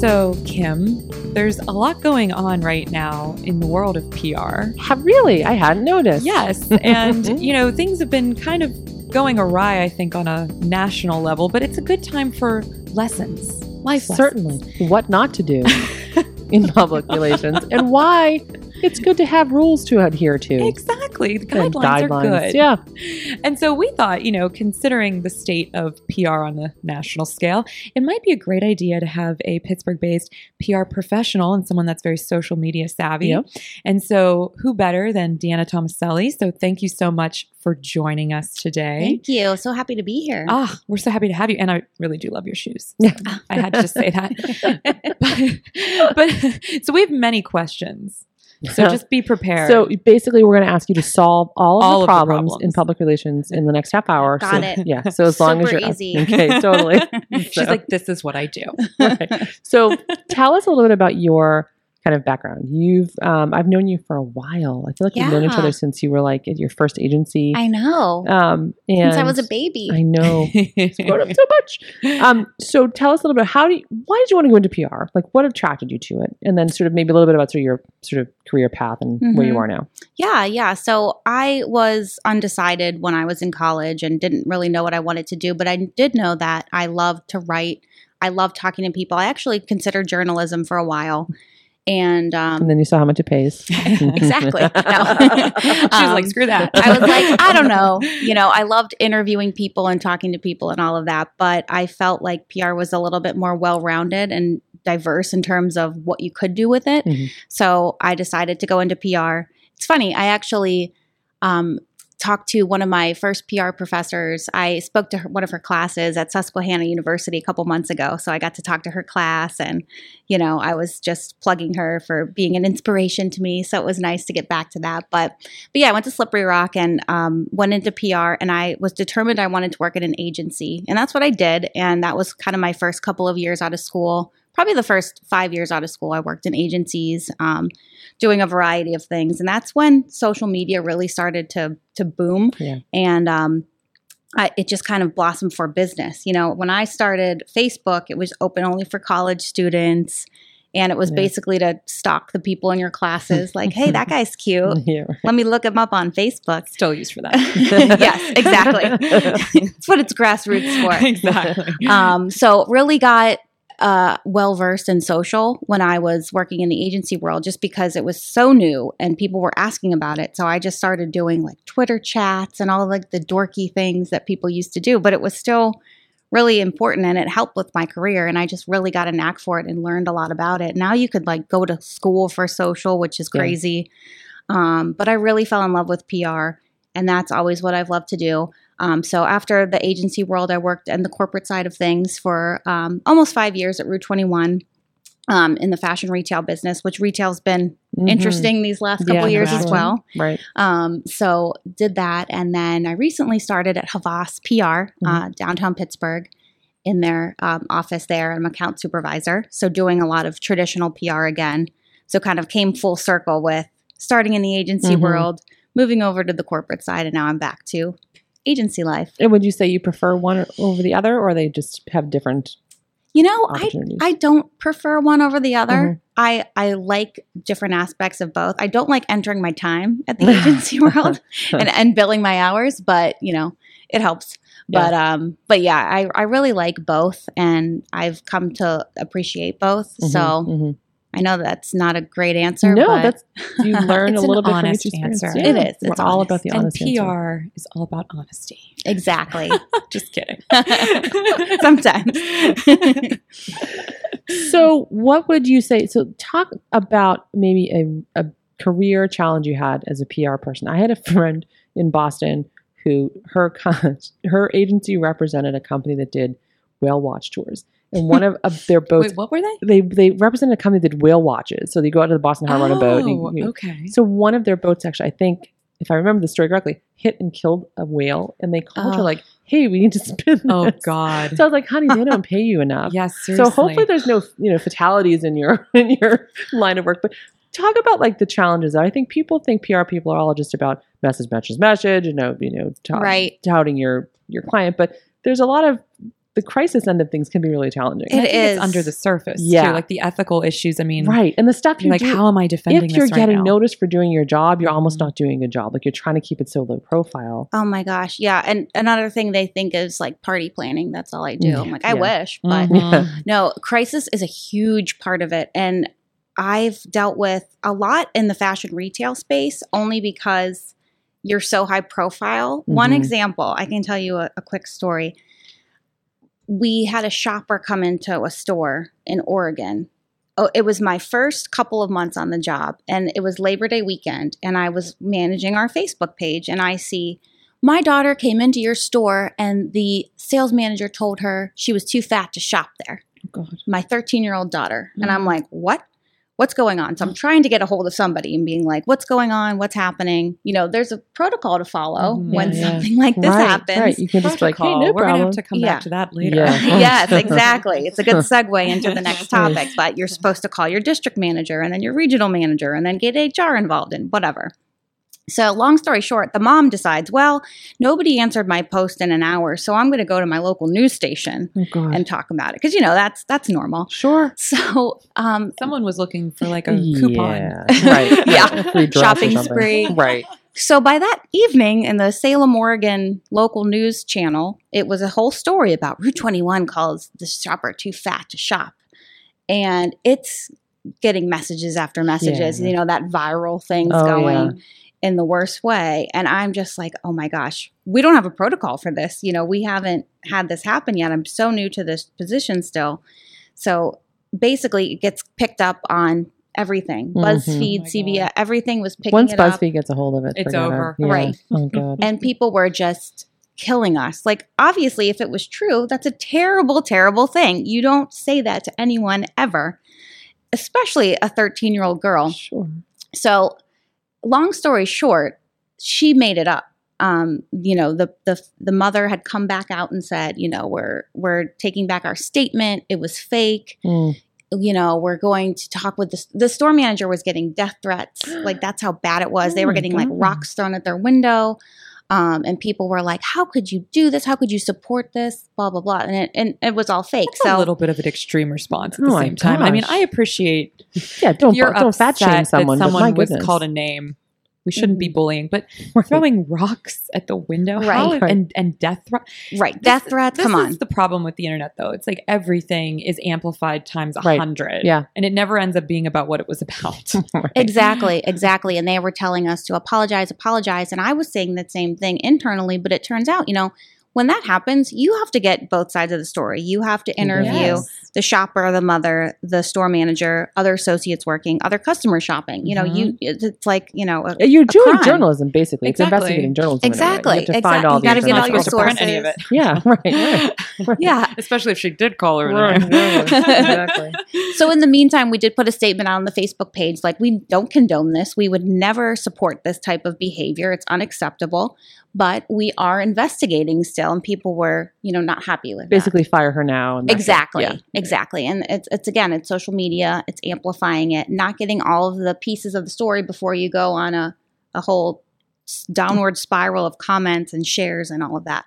So, Kim, there's a lot going on right now in the world of PR. Have really? I hadn't noticed. Yes. And, you know, things have been kind of going awry, I think, on a national level, but it's a good time for lessons, life lessons. Certainly. What not to do in public relations and why it's good to have rules to adhere to. Exactly. The And guidelines, are good. Yeah. And so we thought, you know, considering the state of PR on the national scale, it might be a great idea to have a Pittsburgh based PR professional and someone that's very social media savvy. Yep. And so, who better than Deanna Tomaselli? So, thank you so much for joining us today. Thank you. So happy to be here. Ah, we're so happy to have you. And I really do love your shoes. Yeah. I had to just say that. but, but so we have many questions. So just be prepared. So basically, we're going to ask you to solve all of All the, of the problems in public relations in the next half hour. Got so, it. Yeah. So as long as you're easy. okay, totally. she's So- like, this is what I do. Right. So tell us a little bit about your kind of background. You've um, I've known you for a while. I feel like we've known each other since you were like at your first agency. I know. um, and Since I was a baby. I know. grown up so much. Um, so tell us a little bit. How do you, why did you want to go into PR? Like, what attracted you to it? And then sort of maybe a little bit about sort of your sort of career path and where you Mhm. are now. Yeah, yeah. So I was undecided when I was in college and didn't really know what I wanted to do, but I did know that I loved to write. I love talking to people. I actually considered journalism for a while. And um, And then you saw how much it pays. Exactly. No. She's Um, like, screw that. I was like, I don't know. You know, I loved interviewing people and talking to people and all of that, but I felt like PR was a little bit more well rounded and diverse in terms of what you could do with it. Mhm. So I decided to go into PR. It's funny, I actually um, talked to one of my first PR professors. I spoke to her, one of her classes at Susquehanna University a couple months ago. So I got to talk to her class and, you know, I was just plugging her for being an inspiration to me. So it was nice to get back to that. But, but yeah, I went to Slippery Rock and um, went into PR and I was determined I wanted to work at an agency. And that's what I did. And that was kind of my first couple of years out of school. Probably the first five years out of school, I worked in agencies. Um, doing a variety of things and that's when social media really started to to boom Yeah. and um I, it just kind of blossomed for business you know when i started facebook it was open only for college students and it was Yeah. basically to stalk the people in your classes like hey that guy's cute yeah. right. let me look him up on facebook Still used for that. yes exactly that's what it's grassroots for exactly. um, so really got uh, well versed in social when I was working in the agency world, just because it was so new and people were asking about it. So I just started doing like Twitter chats and all like the dorky things that people used to do, but it was still really important and it helped with my career and I just really got a knack for it and learned a lot about it. Now you could like go to school for social, which is Yeah. crazy. Um, but I really fell in love with PR and that's always what I've loved to do. Um, so after the agency world, I worked in the corporate side of things for um, almost five years at Rue 21 um, in the fashion retail business, which retail's been Mhm. interesting these last couple Yeah, years as well. Right. Um, so did that, and then I recently started at Havas PR uh, downtown Pittsburgh in their um, office there. I'm account supervisor, so doing a lot of traditional PR again. So kind of came full circle with starting in the agency Mhm. world, moving over to the corporate side, and now I'm back to agency life. And would you say you prefer one over the other, or they just have different You know, I? I don't prefer one over the other. Mhm. I I like different aspects of both. I don't like entering my time at the agency world and, and billing my hours, but you know, it helps. But um but yeah, I, I really like both and I've come to appreciate both. Mhm, So mhm. I know that's not a great answer. no, but that's you learn It's a little bit from honest each answer. Yeah. It is. We're It's all honest. about the and honest answer. PR is all about honesty. exactly. Just kidding. Sometimes. So, what would you say? So, talk about maybe a, a career challenge you had as a PR person. I had a friend in Boston who her her agency represented a company that did whale watch tours, and one of, of their boats. Wait, what were they? They they represented a company that did whale watches. So they go out to the Boston Harbor on a boat. and Oh, you- you- okay. So one of their boats actually, I think, if I remember the story correctly, hit and killed a whale, and they called her Oh. like, "Hey, we need to spin." Oh. God. So I was like, "Honey, they don't pay you enough." yes. Seriously. So hopefully there's no you know fatalities in your in your line of work. But talk about like the challenges. I think people think PR people are all just about message, message, message. And you know, you know, tout- Right. touting your your client, but there's a lot of the crisis end of things can be really challenging. And I It think it's under the surface. Yeah. Too, like the ethical issues. I mean, right. And the stuff you You're like, do, how am I defending if this you're right getting now? noticed for doing your job, you're almost Mhm. not doing a job. Like you're trying to keep it so low profile. Oh my gosh, yeah. And another thing they think is like party planning. That's all I do. I'm like, I Yeah. wish, but Mhm. no, crisis is a huge part of it. And I've dealt with a lot in the fashion retail space only because you're so high profile. One Mhm. example, I can tell you a, a quick story. We had a shopper come into a store in Oregon. Oh, it was my first couple of months on the job, and it was Labor Day weekend, and I was managing our Facebook page, and I see my daughter came into your store, and the sales manager told her she was too fat to shop there Oh, God. my 13 year old daughter. And I'm Mhm. like, what? What's going on? So I'm trying to get a hold of somebody and being like, what's going on? What's happening? You know, there's a protocol to follow Mhm. when Yeah, yeah. something like this right, happens. Right. You can just be like, hey, Protocol. no We're gonna have to come Yeah. back to that later. Yeah. yes, exactly. It's a good segue into the next topic, but you're supposed to call your district manager and then your regional manager and then get HR involved in whatever. So, long story short, the mom decides, well, nobody answered my post in an hour, so I'm going to go to my local news station Oh, and talk about it because you know that's that's normal. sure. So, um, Someone was looking for like a coupon. Yeah. right. Yeah. A free dress or Shopping spree. Right. So by that evening in the Salem, Oregon local news channel, it was a whole story about Rue 21 calls the shopper too fat to shop. And it's getting messages after messages, Yeah. you know, that viral thing's Oh, going in the worst way. And I'm just like, oh my gosh, we don't have a protocol for this. You know, we haven't had this happen yet. I'm so new to this position still. So basically, it gets picked up on everything. Mhm. BuzzFeed, Oh CBS, everything was picking Once it up once BuzzFeed gets a hold of it, It's over. Yeah. Right. Oh, God. and people were just killing us. Like, obviously, if it was true, that's a terrible, terrible thing. You don't say that to anyone ever, especially a 13 year old girl. Sure. So, long story short, she made it up. Um, you know, the the the mother had come back out and said, you know, we're we're taking back our statement. It was fake. Mm. You know, we're going to talk with the the store manager was getting death threats. Like that's how bad it was. Oh they were my getting like rocks thrown at their window. Um, and people were like, "How could you do this? How could you support this?" Blah blah blah, and it and it was all fake. It's so a little bit of an extreme response at the Oh my same time. I mean. I appreciate Yeah, don't, you're don't fat shame someone, that someone was goodness. called a name. We shouldn't be Mhm. bullying, but we're throwing rocks at the window, Right. how- and and death threats. right, death threats. This Come is on, the problem with the internet, though. It's like everything is amplified times a Right. hundred, Yeah. and it never ends up being about what it was about. Right. Exactly, exactly. And they were telling us to apologize, apologize. And I was saying the same thing internally, but it turns out, you know, when that happens, you have to get both sides of the story. You have to interview Yes. the shopper, the mother, the store manager, other associates working, other customers shopping. You know, Mhm. you it's it's like, you know, a- You're doing crime. journalism, basically. It's Exactly. investigating journalism. in a. Exactly, You have to find exactly. all You the gotta get all your Not supposed to print any of it. Yeah, right, right. right. yeah. Especially if she did call her. Right, the exactly. So in the meantime, we did put a statement out on the Facebook page like we don't condone this. We would never support this type of behavior. It's unacceptable. But we are investigating still, and people were, you know, not happy with that. Basically, fire her now. And. Exactly. Yeah. Exactly. And it's it's again, it's social media, it's amplifying it, not getting all of the pieces of the story before you go on a, a whole downward spiral of comments and shares and all of that.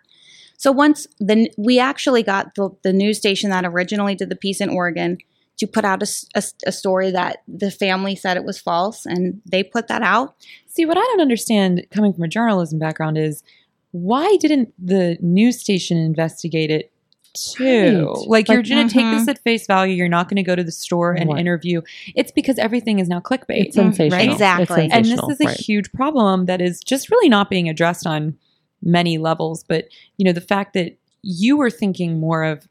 So once the we actually got the, the news station that originally did the piece in Oregon to put out a story that the family said it was false and they put that out. See, what I don't understand coming from a journalism background is why didn't the news station investigate it too? Right. Like, you're going to take this mm-hmm. at face value. You're not going to go to the store and Right. interview. It's because everything is now clickbait. It's sensational. right? Exactly. It's and this is a right. huge problem that is just really not being addressed on many levels. But, you know, the fact that you were thinking more of,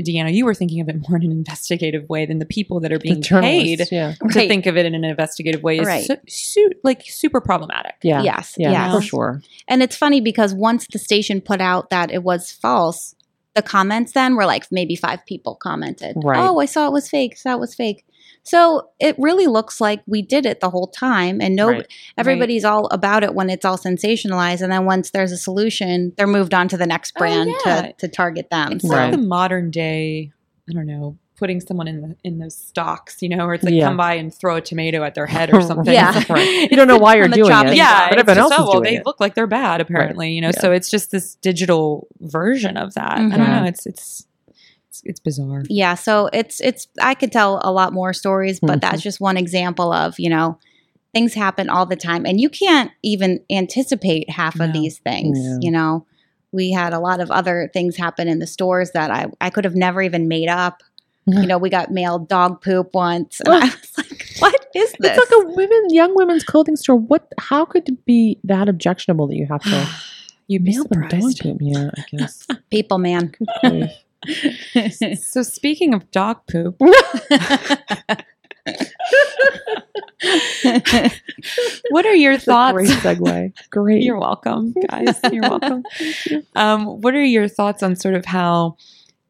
Deanna, you were thinking of it more in an investigative way than the people that are being journalists, paid Yeah. to Right. think of it in an investigative way is Right. su- su- like super problematic. Yeah. Yes. Yeah, yes. for sure. And it's funny because once the station put out that it was false, the comments then were like maybe five people commented. Right. Oh, I saw it was fake. Saw it was fake. So it really looks like we did it the whole time, and no, Right. everybody's all about it when it's all sensationalized, and then once there's a solution, they're moved on to the next Oh, brand yeah. to to target them. It's So like the modern day, I don't know, putting someone in the in those stocks, you know, where it's like Yeah. come by and throw a tomato at their head or something. Yeah. It's like- Right. You don't know why you're doing chopping it. yeah, but it's everyone else just, is oh, well, they it. look like they're bad, apparently, you know. Yeah. So it's just this digital version of that. I don't Mhm. know. It's it's It's, it's bizarre. yeah so it's it's i could tell a lot more stories but Mhm. that's just one example of you know things happen all the time and you can't even anticipate half of these things Yeah. you know we had a lot of other things happen in the stores that i i could have never even made up you know we got mailed dog poop once and i was like what is this It's like a women, young women's clothing store. What? How could it be that objectionable that you have to You'd be mail them dog poop? Yeah, I guess. people man. So speaking of dog poop, what are your It's a Great segue. Great. You're welcome, guys. You're welcome. Um, what are your thoughts on sort of how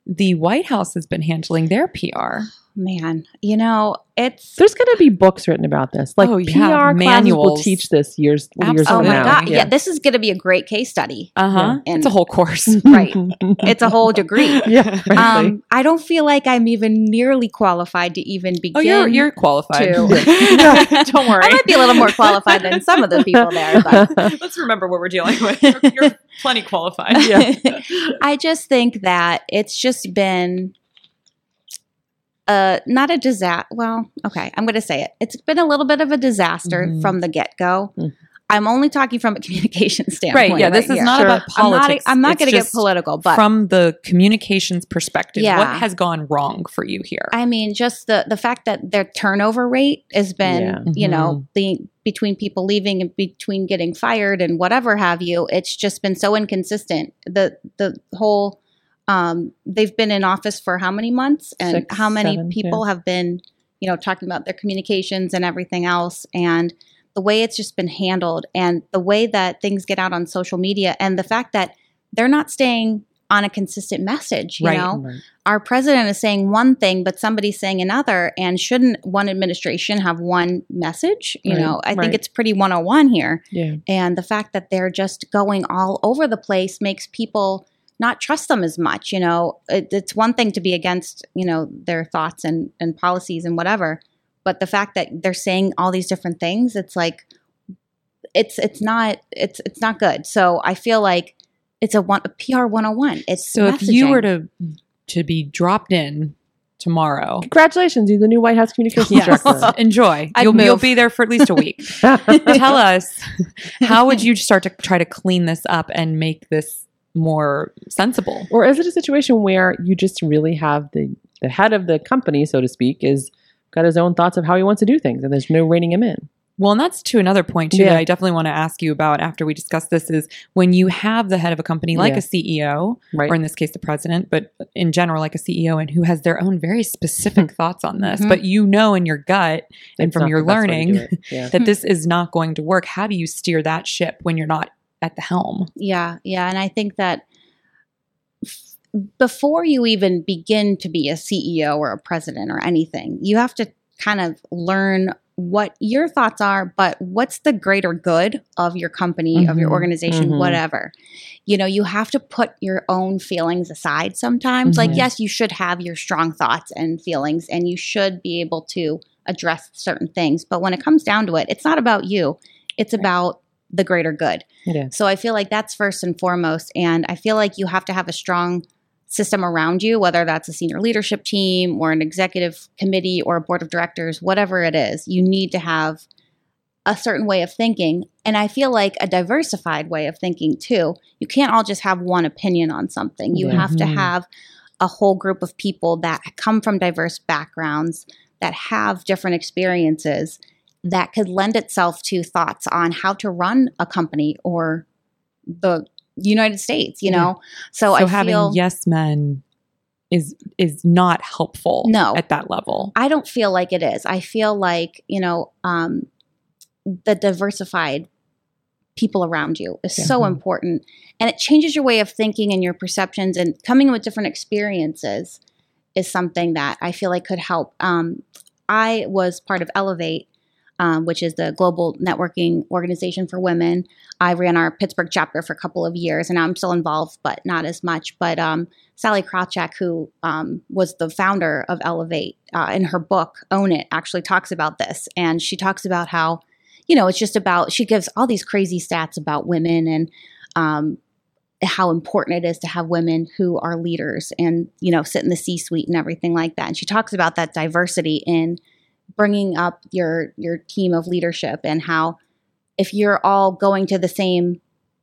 the White House has been handling their PR? Man you know it's There's going to be books written about this. Like Oh, yeah, PR classes will teach this years years Absolutely. oh my now. god yeah. this is going to be a great case study Uh huh. Yeah. It's a whole course. Right. it's a whole degree yeah, frankly. um, I don't feel like I'm even nearly qualified to even begin. Oh, you're you're qualified. to- Don't worry. I might be a little more qualified than some of the people there, but Let's remember what we're dealing with. You're, you're plenty qualified. Yeah. I just think that it's just been uh not a disaster. Well, okay, I'm going to say it. It's been a little bit of a disaster Mhm. from the get go. Mhm. I'm only talking from a communication standpoint. Right. Yeah. This is here. not Sure. about not. politics. I'm not It's going to get political, but from the communications perspective, Yeah. what has gone wrong for you here? I mean, just the the fact that their turnover rate has been, Yeah. you know, Mhm. the between people leaving and between getting fired and whatever have you, it's just been so inconsistent. The the whole um, they've been in office for how many months and Six, how many seven, people have been, you know, talking about their communications and everything else and the way it's just been handled and the way that things get out on social media and the fact that they're not staying on a consistent message, you Right. know Right. our president is saying one thing, but somebody's saying another. And shouldn't one administration have one message? You Right, know, I think it's pretty 101 here. Yeah. And the fact that they're just going all over the place makes people not trust them as much. You know, it, it's one thing to be against, you know, their thoughts and, and policies and whatever. But the fact that they're saying all these different things, it's like, it's it's not it's it's not good. So I feel like it's a one a PR 101. It's so if you were to to be dropped in tomorrow, Congratulations, you're the new White House communications yes, director. enjoy. I'd You'll, move. you'll be there for at least a week. Tell us, how would you start to try to clean this up and make this more sensible? or is it a situation where you just really have the the head of the company, so to speak, is got his own thoughts of how he wants to do things, and there's no reining him in. Well, and that's to another point too Yeah. that I definitely want to ask you about after we discuss this is when you have the head of a company like Yeah. a CEO, Right. or in this case the president, but in general like a CEO and who has their own very specific thoughts on this, Mhm. but you know in your gut and It's from your the best way to learning. Yeah. that this is not going to work. How do you steer that ship when you're not at the helm? Yeah, yeah, and I think that f- before you even begin to be a CEO or a president or anything, you have to kind of learn what your thoughts are, but what's the greater good of your company, of your Mhm, organization, mhm. whatever. You know, you have to put your own feelings aside sometimes. Like, Mhm. yes, you should have your strong thoughts and feelings, and you should be able to address certain things. But when it comes down to it, it's not about you, it's about the greater good. So I feel like that's first and foremost. And I feel like you have to have a strong system around you, whether that's a senior leadership team or an executive committee or a board of directors, whatever it is, you need to have a certain way of thinking. And I feel like a diversified way of thinking too. You can't all just have one opinion on something. You Yeah. have to Mhm. have a whole group of people that come from diverse backgrounds, that have different experiences, that could lend itself to thoughts on how to run a company or the United States, you Yeah. know? So, so I having feel yes men is is not helpful No. at that level. I don't feel like it is. I feel like, you know, um, the diversified people around you is so important. And it changes your way of thinking and your perceptions and coming with different experiences is something that I feel like could help. Um, I was part of Ellevate, um, which is the global networking organization for women. I ran our Pittsburgh chapter for a couple of years, and I'm still involved, but not as much. But um, Sallie Krawcheck, who um, was the founder of Ellevate, uh, in her book Own It, actually talks about this, and she talks about how, you know, it's just about. She gives all these crazy stats about women and um, how important it is to have women who are leaders and you know sit in the c-suite and everything like that and she talks about that diversity in bringing up your your team of leadership and how if you're all going to the same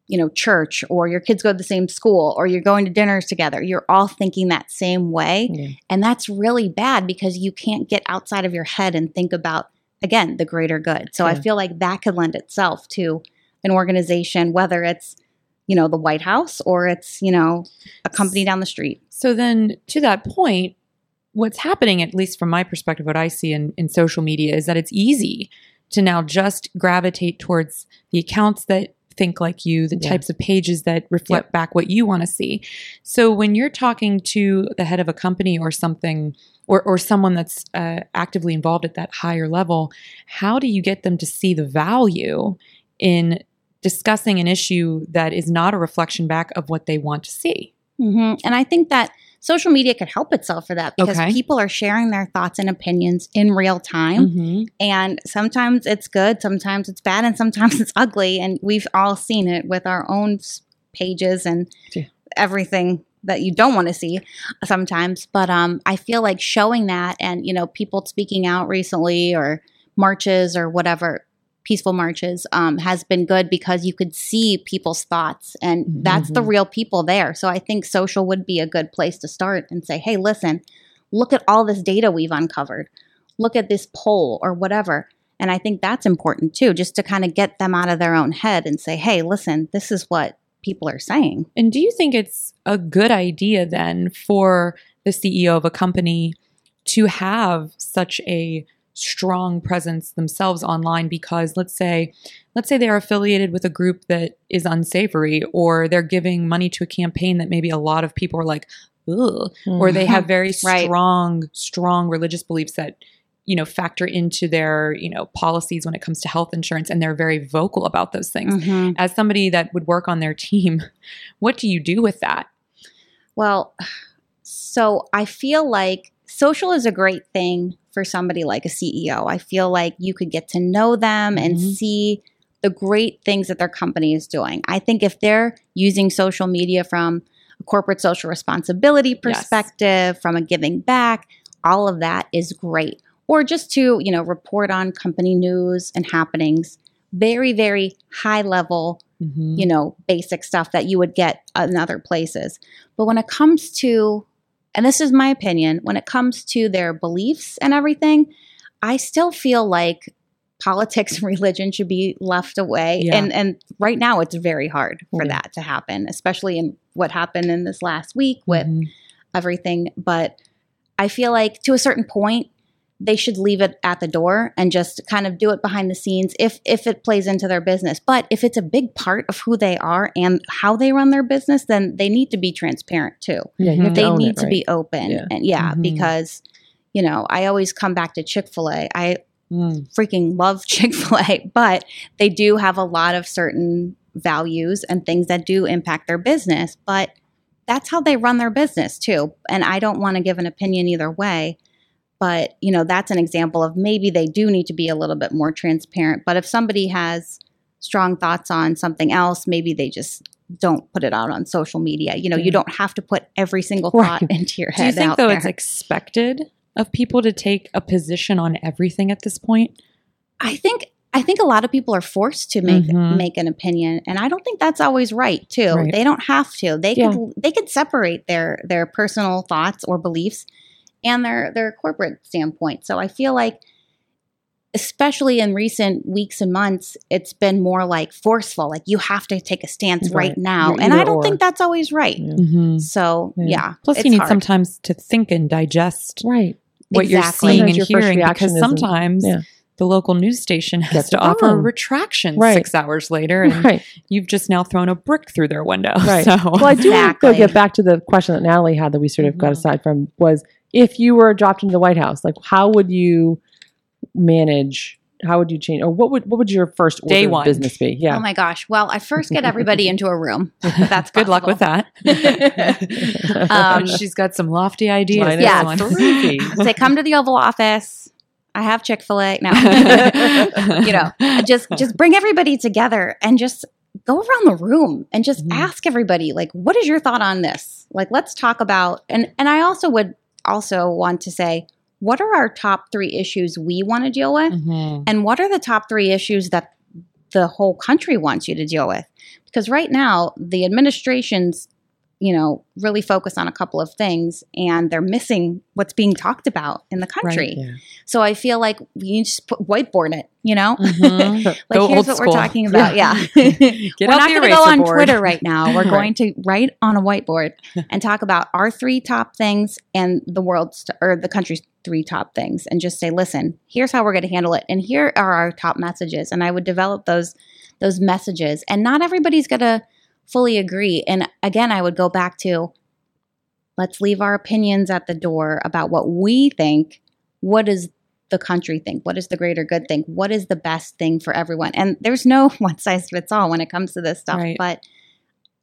you know church or your kids go to the same school or you're going to dinners together you're all thinking that same way. Yeah. and that's really bad because you can't get outside of your head and think about again the greater good. So i feel like that could lend itself to an organization whether it's you know the white house or it's you know a company down the street. So then, to that point, what's happening, at least from my perspective, what I see in, in social media is that it's easy to now just gravitate towards the accounts that think like you, the Yeah. types of pages that reflect back what you want to see. So when you're talking to the head of a company or something, or, or someone that's uh, actively involved at that higher level, how do you get them to see the value in discussing an issue that is not a reflection back of what they want to see? hmm And I think that social media could help itself for that because Okay. people are sharing their thoughts and opinions in real time. Mhm. And sometimes it's good, sometimes it's bad, and sometimes it's ugly. And we've all seen it with our own pages and Yeah. everything that you don't want to see sometimes. But um, I feel like showing that and, you know, people speaking out recently or marches or whatever, peaceful marches, um, has been good because you could see people's thoughts. And that's the Mhm. real people there. So I think social would be a good place to start and say, hey, listen, look at all this data we've uncovered. Look at this poll or whatever. And I think that's important too, just to kind of get them out of their own head and say, hey, listen, this is what people are saying. And do you think it's a good idea then for the CEO of a company to have such a strong presence themselves online because let's say let's say they're affiliated with a group that is unsavory or they're giving money to a campaign that maybe a lot of people are like Ugh, or they have very Right. strong strong religious beliefs that you know factor into their you know policies when it comes to health insurance and they're very vocal about those things Mhm. as somebody that would work on their team, what do you do with that? Well, so I feel like social is a great thing for somebody like a CEO. I feel like you could get to know them and Mhm. see the great things that their company is doing. I think if they're using social media from a corporate social responsibility Yes. perspective, from a giving back, all of that is great. Or just to, you know, report on company news and happenings, very, very high level Mm-hmm. you know, basic stuff that you would get in other places. But when it comes to, and this is my opinion, when it comes to their beliefs and everything, I still feel like politics and religion should be left away. Yeah. And and right now it's very hard for Yeah. that to happen, especially in what happened in this last week with Mhm. everything. But I feel like to a certain point, they should leave it at the door and just kind of do it behind the scenes if if it plays into their business. But if it's a big part of who they are and how they run their business, then they need to be transparent too. Yeah, Mhm. to They need it, to be open. Yeah. And yeah, Mhm. because you know, I always come back to Chick-fil-A. I Mm. freaking love Chick-fil-A, but they do have a lot of certain values and things that do impact their business, but that's how they run their business too. And I don't want to give an opinion either way, but you know, that's an example of maybe they do need to be a little bit more transparent, but if somebody has strong thoughts on something else, maybe they just don't put it out on social media. You know, Yeah. you don't have to put every single thought Right. into your head. Do you think out though there. it's expected of people to take a position on everything at this point? I think I think a lot of people are forced to make Mhm. make an opinion, and I don't think that's always right. Too, Right. they don't have to. They Yeah. could they could separate their their personal thoughts or beliefs and their their corporate standpoint. So I feel like, especially in recent weeks and months, it's been more like forceful. Like you have to take a stance right, Right. now, You're and I don't or. think that's always right. Yeah. Mm-hmm. So Yeah. yeah, Plus, it's you need hard. sometimes to think and digest Right. what Exactly. you're seeing Sometimes and your hearing because sometimes yeah. The local news station has Gets to offer a wrong. retraction Right. six hours later, and Right. you've just now thrown a brick through their window. Right. So, Well, I do want to Exactly. get back to the question that Natalie had that we sort of got Mhm. aside from was if you were dropped into the White House, like how would you manage? How would you change, or what would what would your first order Day of one. business be? Yeah, Oh my gosh! Well, I first get everybody into a room. That's good luck with that. Um, She's got some lofty ideas. I know. this Yeah. one. Three. Say, come to the Oval Office. I have Chick Fil A now. you know, just just bring everybody together and just go around the room and just Mhm. ask everybody like what is your thought on this like let's talk about and and i also would also want to say what are our top three issues we want to deal with Mhm. and what are the top three issues that the whole country wants you to deal with because right now the administration's you know really focus on a couple of things and they're missing what's being talked about in the country Yeah. so i feel like we need to just put whiteboard it you know Mhm. like Go here's what school. we're talking about yeah we're not going to go on board. Twitter right now. We're Right. going to write on a whiteboard and talk about our three top things and the world's or the country's three top things, and just say, "Listen, here's how we're going to handle it, and here are our top messages." And I would develop those those messages, and not everybody's going to fully agree. And again, I would go back to let's leave our opinions at the door about what we think. What does the country think? What is the greater good think? What is the best thing for everyone? And there's no one size fits all when it comes to this stuff, Right. but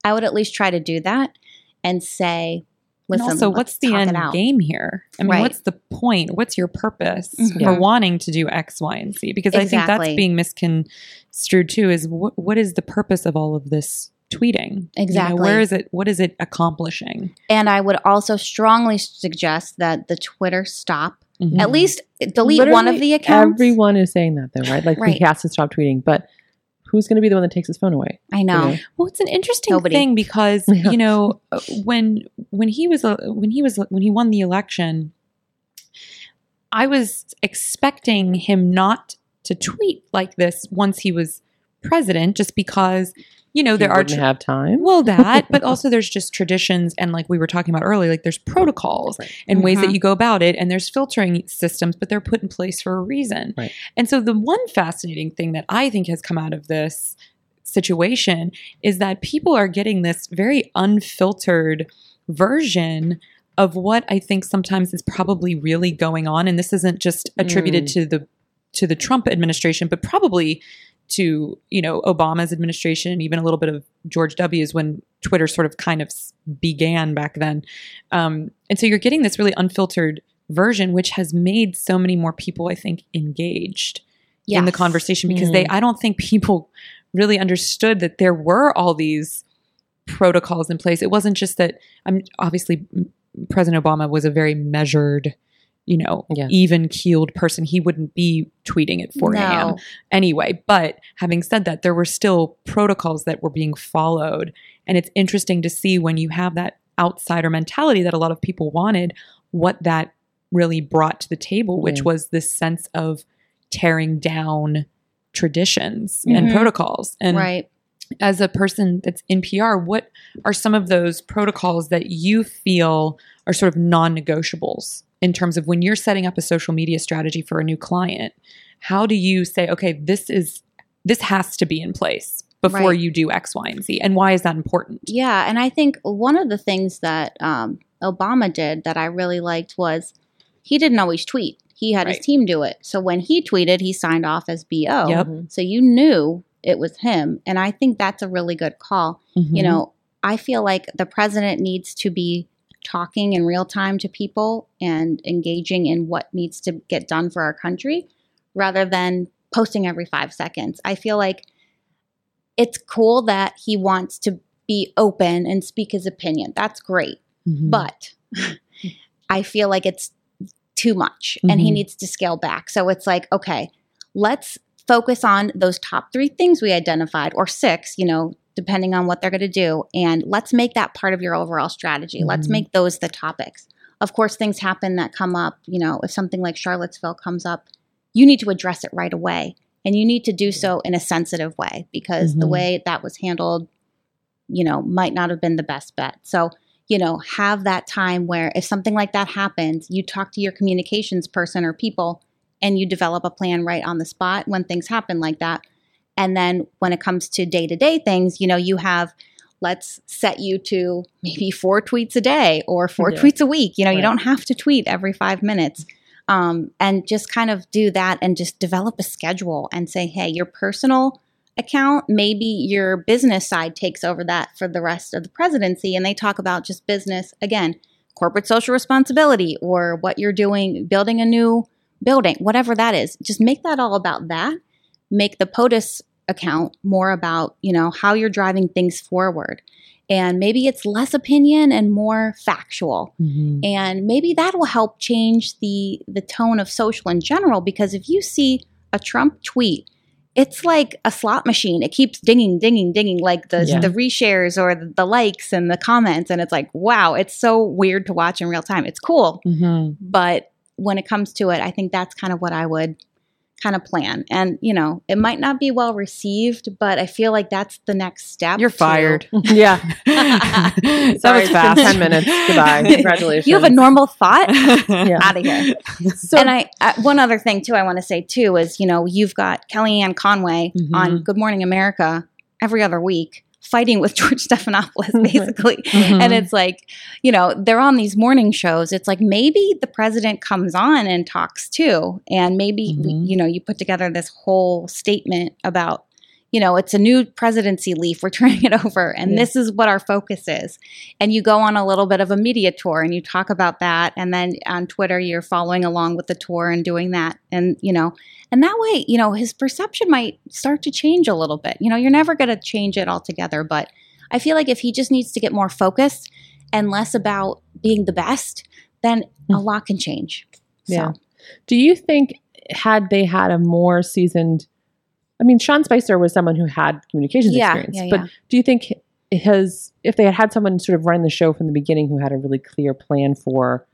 I would at least try to do that and say, And listen, also, let's what's the end game here? I mean, Right. what's the point? What's your purpose Mhm. for wanting to do X, Y, and Z? Because I think that's being misconstrued too. Is what what is the purpose of all of this tweeting? You know, Exactly. where is it? What is it accomplishing? And I would also strongly suggest that the Twitter stop. Mhm. At least delete one of the accounts. Everyone is saying that though, right? Like Right. he has to stop tweeting, but who's going to be the one that takes his phone away? I know. You know? Well, it's an interesting Nobody. thing because you know uh, when when he was uh, when he was when he won the election, I was expecting him not to tweet like this once he was president, just because you know He there are wouldn't have time. well that, but also there's just traditions and like we were talking about earlier, like there's protocols Right. and ways that Mhm. you go about it, and there's filtering systems, but they're put in place for a reason. Right. And so the one fascinating thing that I think has come out of this situation is that people are getting this very unfiltered version of what I think sometimes is probably really going on and this isn't just attributed Mm. to the to the Trump administration but probably to you know Obama's administration even a little bit of George W's when Twitter sort of kind of began back then um, and so you're getting this really unfiltered version which has made so many more people I think engaged in the conversation because they Mhm. I don't think people really understood that there were all these protocols in place. It wasn't just that I'm obviously President Obama was a very measured, you know, Yeah. even keeled person. He wouldn't be tweeting at 4 a.m. No. anyway. But having said that, there were still protocols that were being followed. And it's interesting to see when you have that outsider mentality that a lot of people wanted, what that really brought to the table, which Yeah. was this sense of tearing down traditions and Mhm. protocols. And right. as a person that's in PR, what are some of those protocols that you feel are sort of non negotiables in terms of when you're setting up a social media strategy for a new client? How do you say, okay, this is this has to be in place before Right. you do X, Y, and Z? And why is that important? Yeah, and I think one of the things that um, Obama did that I really liked was he didn't always tweet. He had Right. his team do it. So when he tweeted, he signed off as BO. Yep. So you knew it was him, and I think that's a really good call. Mm-hmm. You know, I feel like the president needs to be talking in real time to people and engaging in what needs to get done for our country rather than posting every five seconds. I feel like it's cool that he wants to be open and speak his opinion. That's great. Mhm. But I feel like it's too much and he Mhm. needs to scale back. So it's like, okay, let's focus on those top three things we identified, or six, you know, depending on what they're going to do. And let's make that part of your overall strategy. Let's Mhm. make those the topics. Of course, things happen that come up. You know, if something like Charlottesville comes up, you need to address it right away. And you need to do so in a sensitive way because the Mhm. way that was handled, you know, might not have been the best bet. So, you know, have that time where if something like that happens, you talk to your communications person or people and you develop a plan right on the spot when things happen like that. And then when it comes to day to day things, you know, you have let's set you to maybe four tweets a day or four Yeah. tweets a week. You know, you don't have to tweet every five minutes. Um, and just kind of do that and just develop a schedule and say, hey, your personal account, maybe your business side takes over that for the rest of the presidency. And they talk about just business, again, corporate social responsibility or what you're doing, building a new building, whatever that is. Just make that all about that. Make the POTUS account more about, you know, how you're driving things forward. And maybe it's less opinion and more factual. Mhm. And maybe that will help change the the tone of social in general because if you see a Trump tweet it's like a slot machine. It keeps dinging, dinging, dinging, like the Yeah. the reshares or the, the likes and the comments, and it's like, wow, it's so weird to watch in real time. It's cool, Mhm. but when it comes to it, I think that's kind of what I would kind of plan. And you know, it might not be well received, but I feel like that's the next step. You're to- fired. yeah. that Sorry, was fast. 10 minutes. Goodbye. Congratulations. You have a normal thought. Yeah. Out of here. So, and I, uh, one other thing too, I want to say too is, you know, you've got Kellyanne Conway Mhm. on Good Morning America every other week fighting with George Stephanopoulos, basically. Mhm. And it's like, you know, they're on these morning shows. It's like maybe the president comes on and talks too. And maybe, Mhm. you know, you put together this whole statement about, you know, it's a new presidency leaf. We're turning it over. And Yeah. this is what our focus is. And you go on a little bit of a media tour and you talk about that. And then on Twitter, you're following along with the tour and doing that. And, you know, and that way, you know, his perception might start to change a little bit. You know, you're never going to change it altogether, but I feel like if he just needs to get more focused and less about being the best, then a mm. lot can change. So, Yeah. do you think, had they had a more seasoned, I mean, Sean Spicer was someone who had communications Yeah, experience, yeah, but do you think his, if they had had someone sort of run the show from the beginning who had a really clear plan for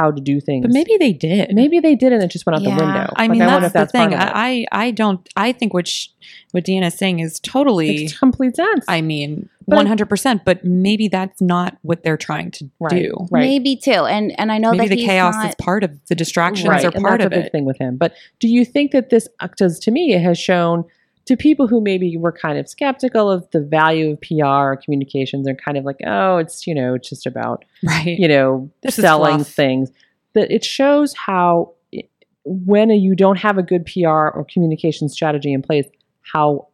how to do things? but maybe they did. maybe they did and it just went out Yeah. the window. I Like, mean, wonder that's, if the thing. part of it. I, I I don't. I think what sh- what Deanna's saying is totally. Makes complete sense. I mean, one hundred percent. But maybe that's not what they're trying to Right, do. right. maybe too. And and I know Maybe that the he's chaos not, is part of the distractions right. are and part that's of a big it. thing with him. But do you think that this, uh, because to me, it has shown to people who maybe were kind of skeptical of the value of PR or communications and kind of like, oh, it's, you know, it's just about, Right. you know, This is selling things, that it shows how i- when you don't have a good PR or communication strategy in place, how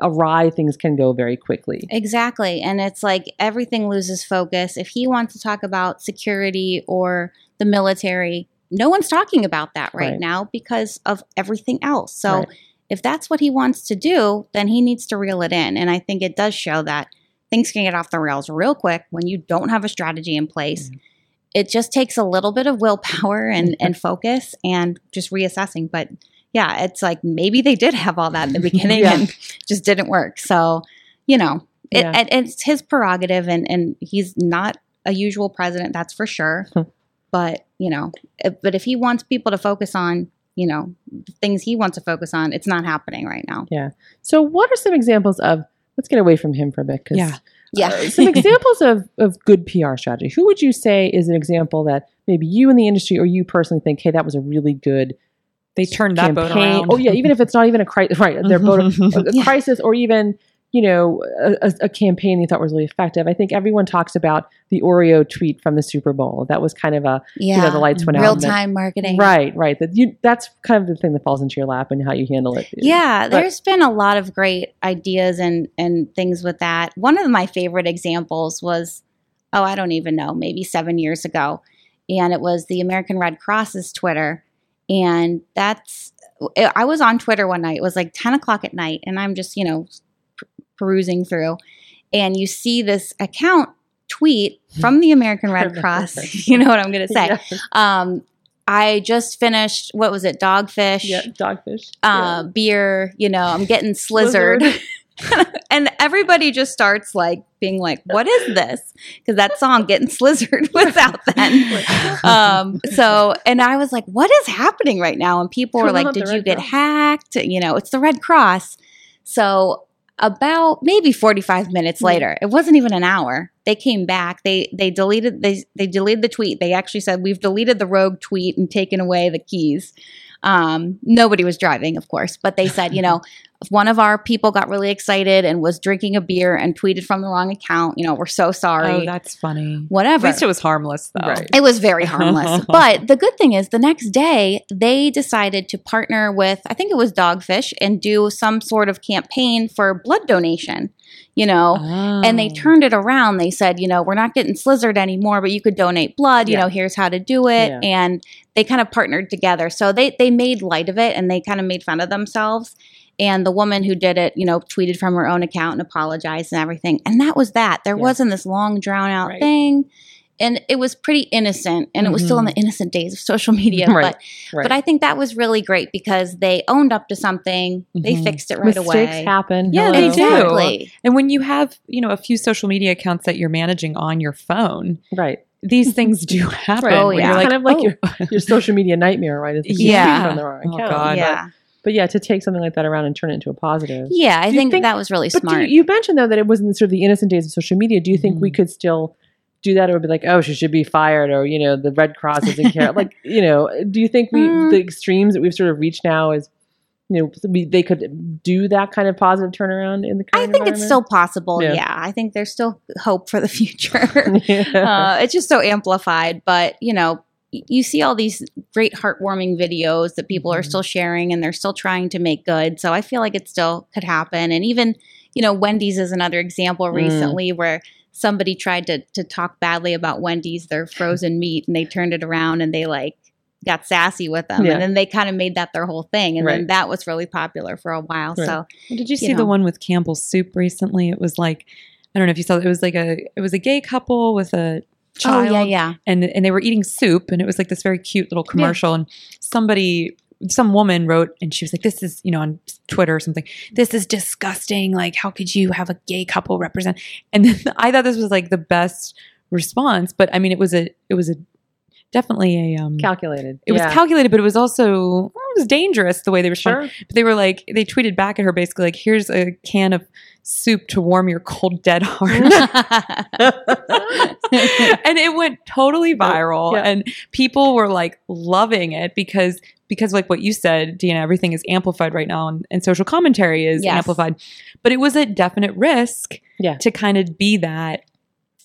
awry things can go very quickly. Exactly. And it's like everything loses focus. If he wants to talk about security or the military, no one's talking about that right, Right. now because of everything else. So Right. If that's what he wants to do, then he needs to reel it in. And I think it does show that things can get off the rails real quick when you don't have a strategy in place. It just takes a little bit of willpower and, and focus and just reassessing. But yeah, it's like maybe they did have all that in the beginning Yeah. and just didn't work. So, you know, it, Yeah. and it's his prerogative and, and he's not a usual president, that's for sure. Hmm. but, you know, if, but if he wants people to focus on, you know, things he wants to focus on, it's not happening right now. Yeah so, what are some examples of, let's get away from him for a bit. 'cause Yeah. Yeah. Uh, some examples of, of good PR strategy. Who would you say is an example that maybe you in the industry or you personally think, hey, that was a really good They turned that boat around. Oh yeah, even if it's not even a crisis, right? They're both a, a Yeah. crisis or even you know a, a- campaign they thought was really effective. I think everyone talks about the Oreo tweet from the Super Bowl. That was kind of a Yeah. you know the lights went out. Real time marketing. Right, right. That you that's kind of the thing that falls into your lap and how you handle it. Yeah, But- there's been a lot of great ideas and and things with that. One of my favorite examples was oh, I don't even know, maybe 7 years ago. And it was the American Red Cross's Twitter. And that's I was on Twitter one night. It was like 10 o'clock at night, and I'm just, you know, perusing through. And you see this account tweet from the American Red Cross. you know what I'm going to say. Yeah. Um, I just finished, what was it, Dogfish? yeah, dogfish. uh, beer, you know, I'm getting slizzard. and everybody just starts like being like, what is this? Because that song, Getting Slizzard, was out then. Um, so, and I was like, what is happening right now? And people were like, did you Red get Cross." hacked? You know, it's the Red Cross. So, about maybe 45 minutes Hmm. later it wasn't even an hour. They came back they they deleted they they deleted the tweet. They actually said we've deleted the rogue tweet and taken away the keys. Um, nobody was driving of course but they said you know one of our people got really excited and was drinking a beer and tweeted from the wrong account you know we're so sorry Oh, that's funny. At whatever least it was harmless, though. Right. it was very harmless. but the good thing is, the next day, they decided to partner with, I think it was Dogfish, and do some sort of campaign for blood donation, you know. And they Oh. turned it around. They said, you know, we're not getting slizzard anymore, but you could donate blood. You Yeah. know, here's how to do it. Yeah. And they kind of partnered together. So they they made light of it and they kind of made fun of themselves. And the woman who did it, you know, tweeted from her own account and apologized and everything. And that was that. There Yeah. wasn't this long, drawn out Right. thing. And it was pretty innocent. And it was still in the innocent days of social media. Mm-hmm. Right. But Right. but I think that was really great because they owned up to something. They Mhm. fixed it right Mistakes away. happen. Yeah, Hello. they do. Exactly. And when you have, you know, a few social media accounts that you're managing on your phone, Right. these things do happen. Right. Oh, yeah. you're kind of like oh. your, your social media nightmare, right? is Yeah. people from the wrong Oh, account. God. Yeah. But yeah, to take something like that around and turn it into a positive. Yeah, I think, think- that was really But smart. you, you mentioned though that it wasn't sort of the innocent days of social media. Do you think we Mhm. could still do that? It would be like, oh, she should be fired, or you know, the Red Cross doesn't care. like, you know, do you think we Mm. the extremes that we've sort of reached now is, you know, we, they could do that kind of positive turnaround in the I think it's still possible. Yeah. Yeah. I think there's still hope for the future. yeah. uh, it's just so amplified, but you know, you see all these great heartwarming videos that people are Mhm. still sharing and they're still trying to make good. So I feel like it still could happen. And even, you know, Wendy's is another example Mm. recently where somebody tried to to talk badly about Wendy's, their frozen meat, and they turned it around and they like got sassy with them. Yeah. And then they kind of made that their whole thing. And then that was really popular for a while. Right. So Did you see you the one with Campbell's soup recently? It was like I don't know if you saw it. It was like a it was a gay couple with a child. Oh yeah, yeah. and and they were eating soup and it was like this very cute little commercial and somebody some woman wrote and she was like this is you know on twitter or something this is disgusting like how could you have a gay couple represent and then i thought this was like the best response but i mean it was a it was a definitely a um calculated. it was yeah. calculated but it was also it was dangerous the way they responded sure. but they were like they tweeted back at her basically like here's a can of soup to warm your cold dead heart and it went totally viral Yeah. and people were like loving it because because like what you said Deanna everything is amplified right now and, and social commentary is Yes. amplified but it was a definite risk Yeah. to kind of be that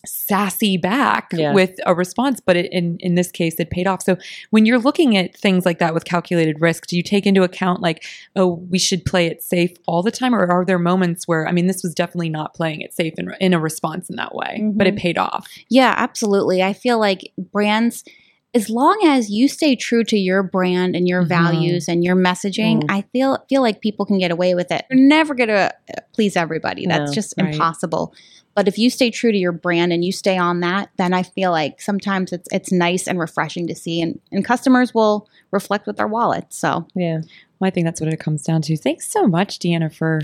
sassy back Yeah. with a response but it, in in this case it paid off so when you're looking at things like that with calculated risk do you take into account like oh we should play it safe all the time or are there moments where i mean this was definitely not playing it safe in, in a response in that way but it Mhm. paid off Yeah, absolutely. I feel like brands, as long as you stay true to your brand and your Mhm. values and your messaging, Mm. I feel feel like people can get away with it. You're never gonna uh, please everybody. That's No, just right. impossible. But if you stay true to your brand and you stay on that, then I feel like sometimes it's it's nice and refreshing to see, and and customers will reflect with their wallets. So Yeah. Well, I think that's what it comes down to. Thanks so much, Deanna, for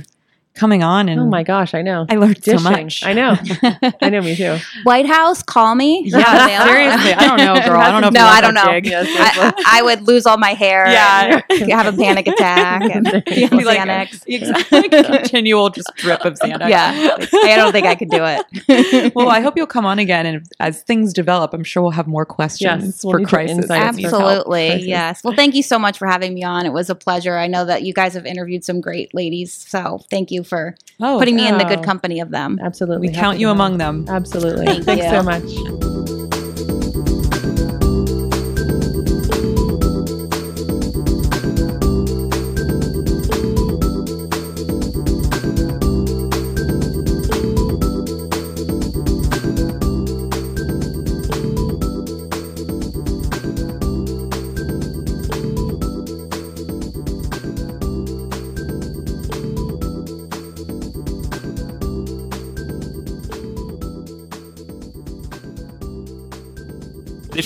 coming on. And Oh my gosh, I know. I learned so much. I know. I know. Me too. White House, call me. Yeah, I'm seriously. I don't know, girl. I don't know. If No, I don't know. gig. Yes, I, I would lose all my hair. Yeah. and have a panic attack and Yeah, be like Xanax. exactly, continual just drip of Xanax. Yeah, I don't think I could do it. well, I hope you'll come on again, and as things develop, I'm sure we'll have more questions Yes, we'll for crisis. insights that need help. Absolutely, Crisis. yes. Well, thank you so much for having me on. It was a pleasure. I know that you guys have interviewed some great ladies, so thank you for Oh, putting me in the good company of them. Absolutely. we count you among them. Absolutely. Thank Thanks you. so much.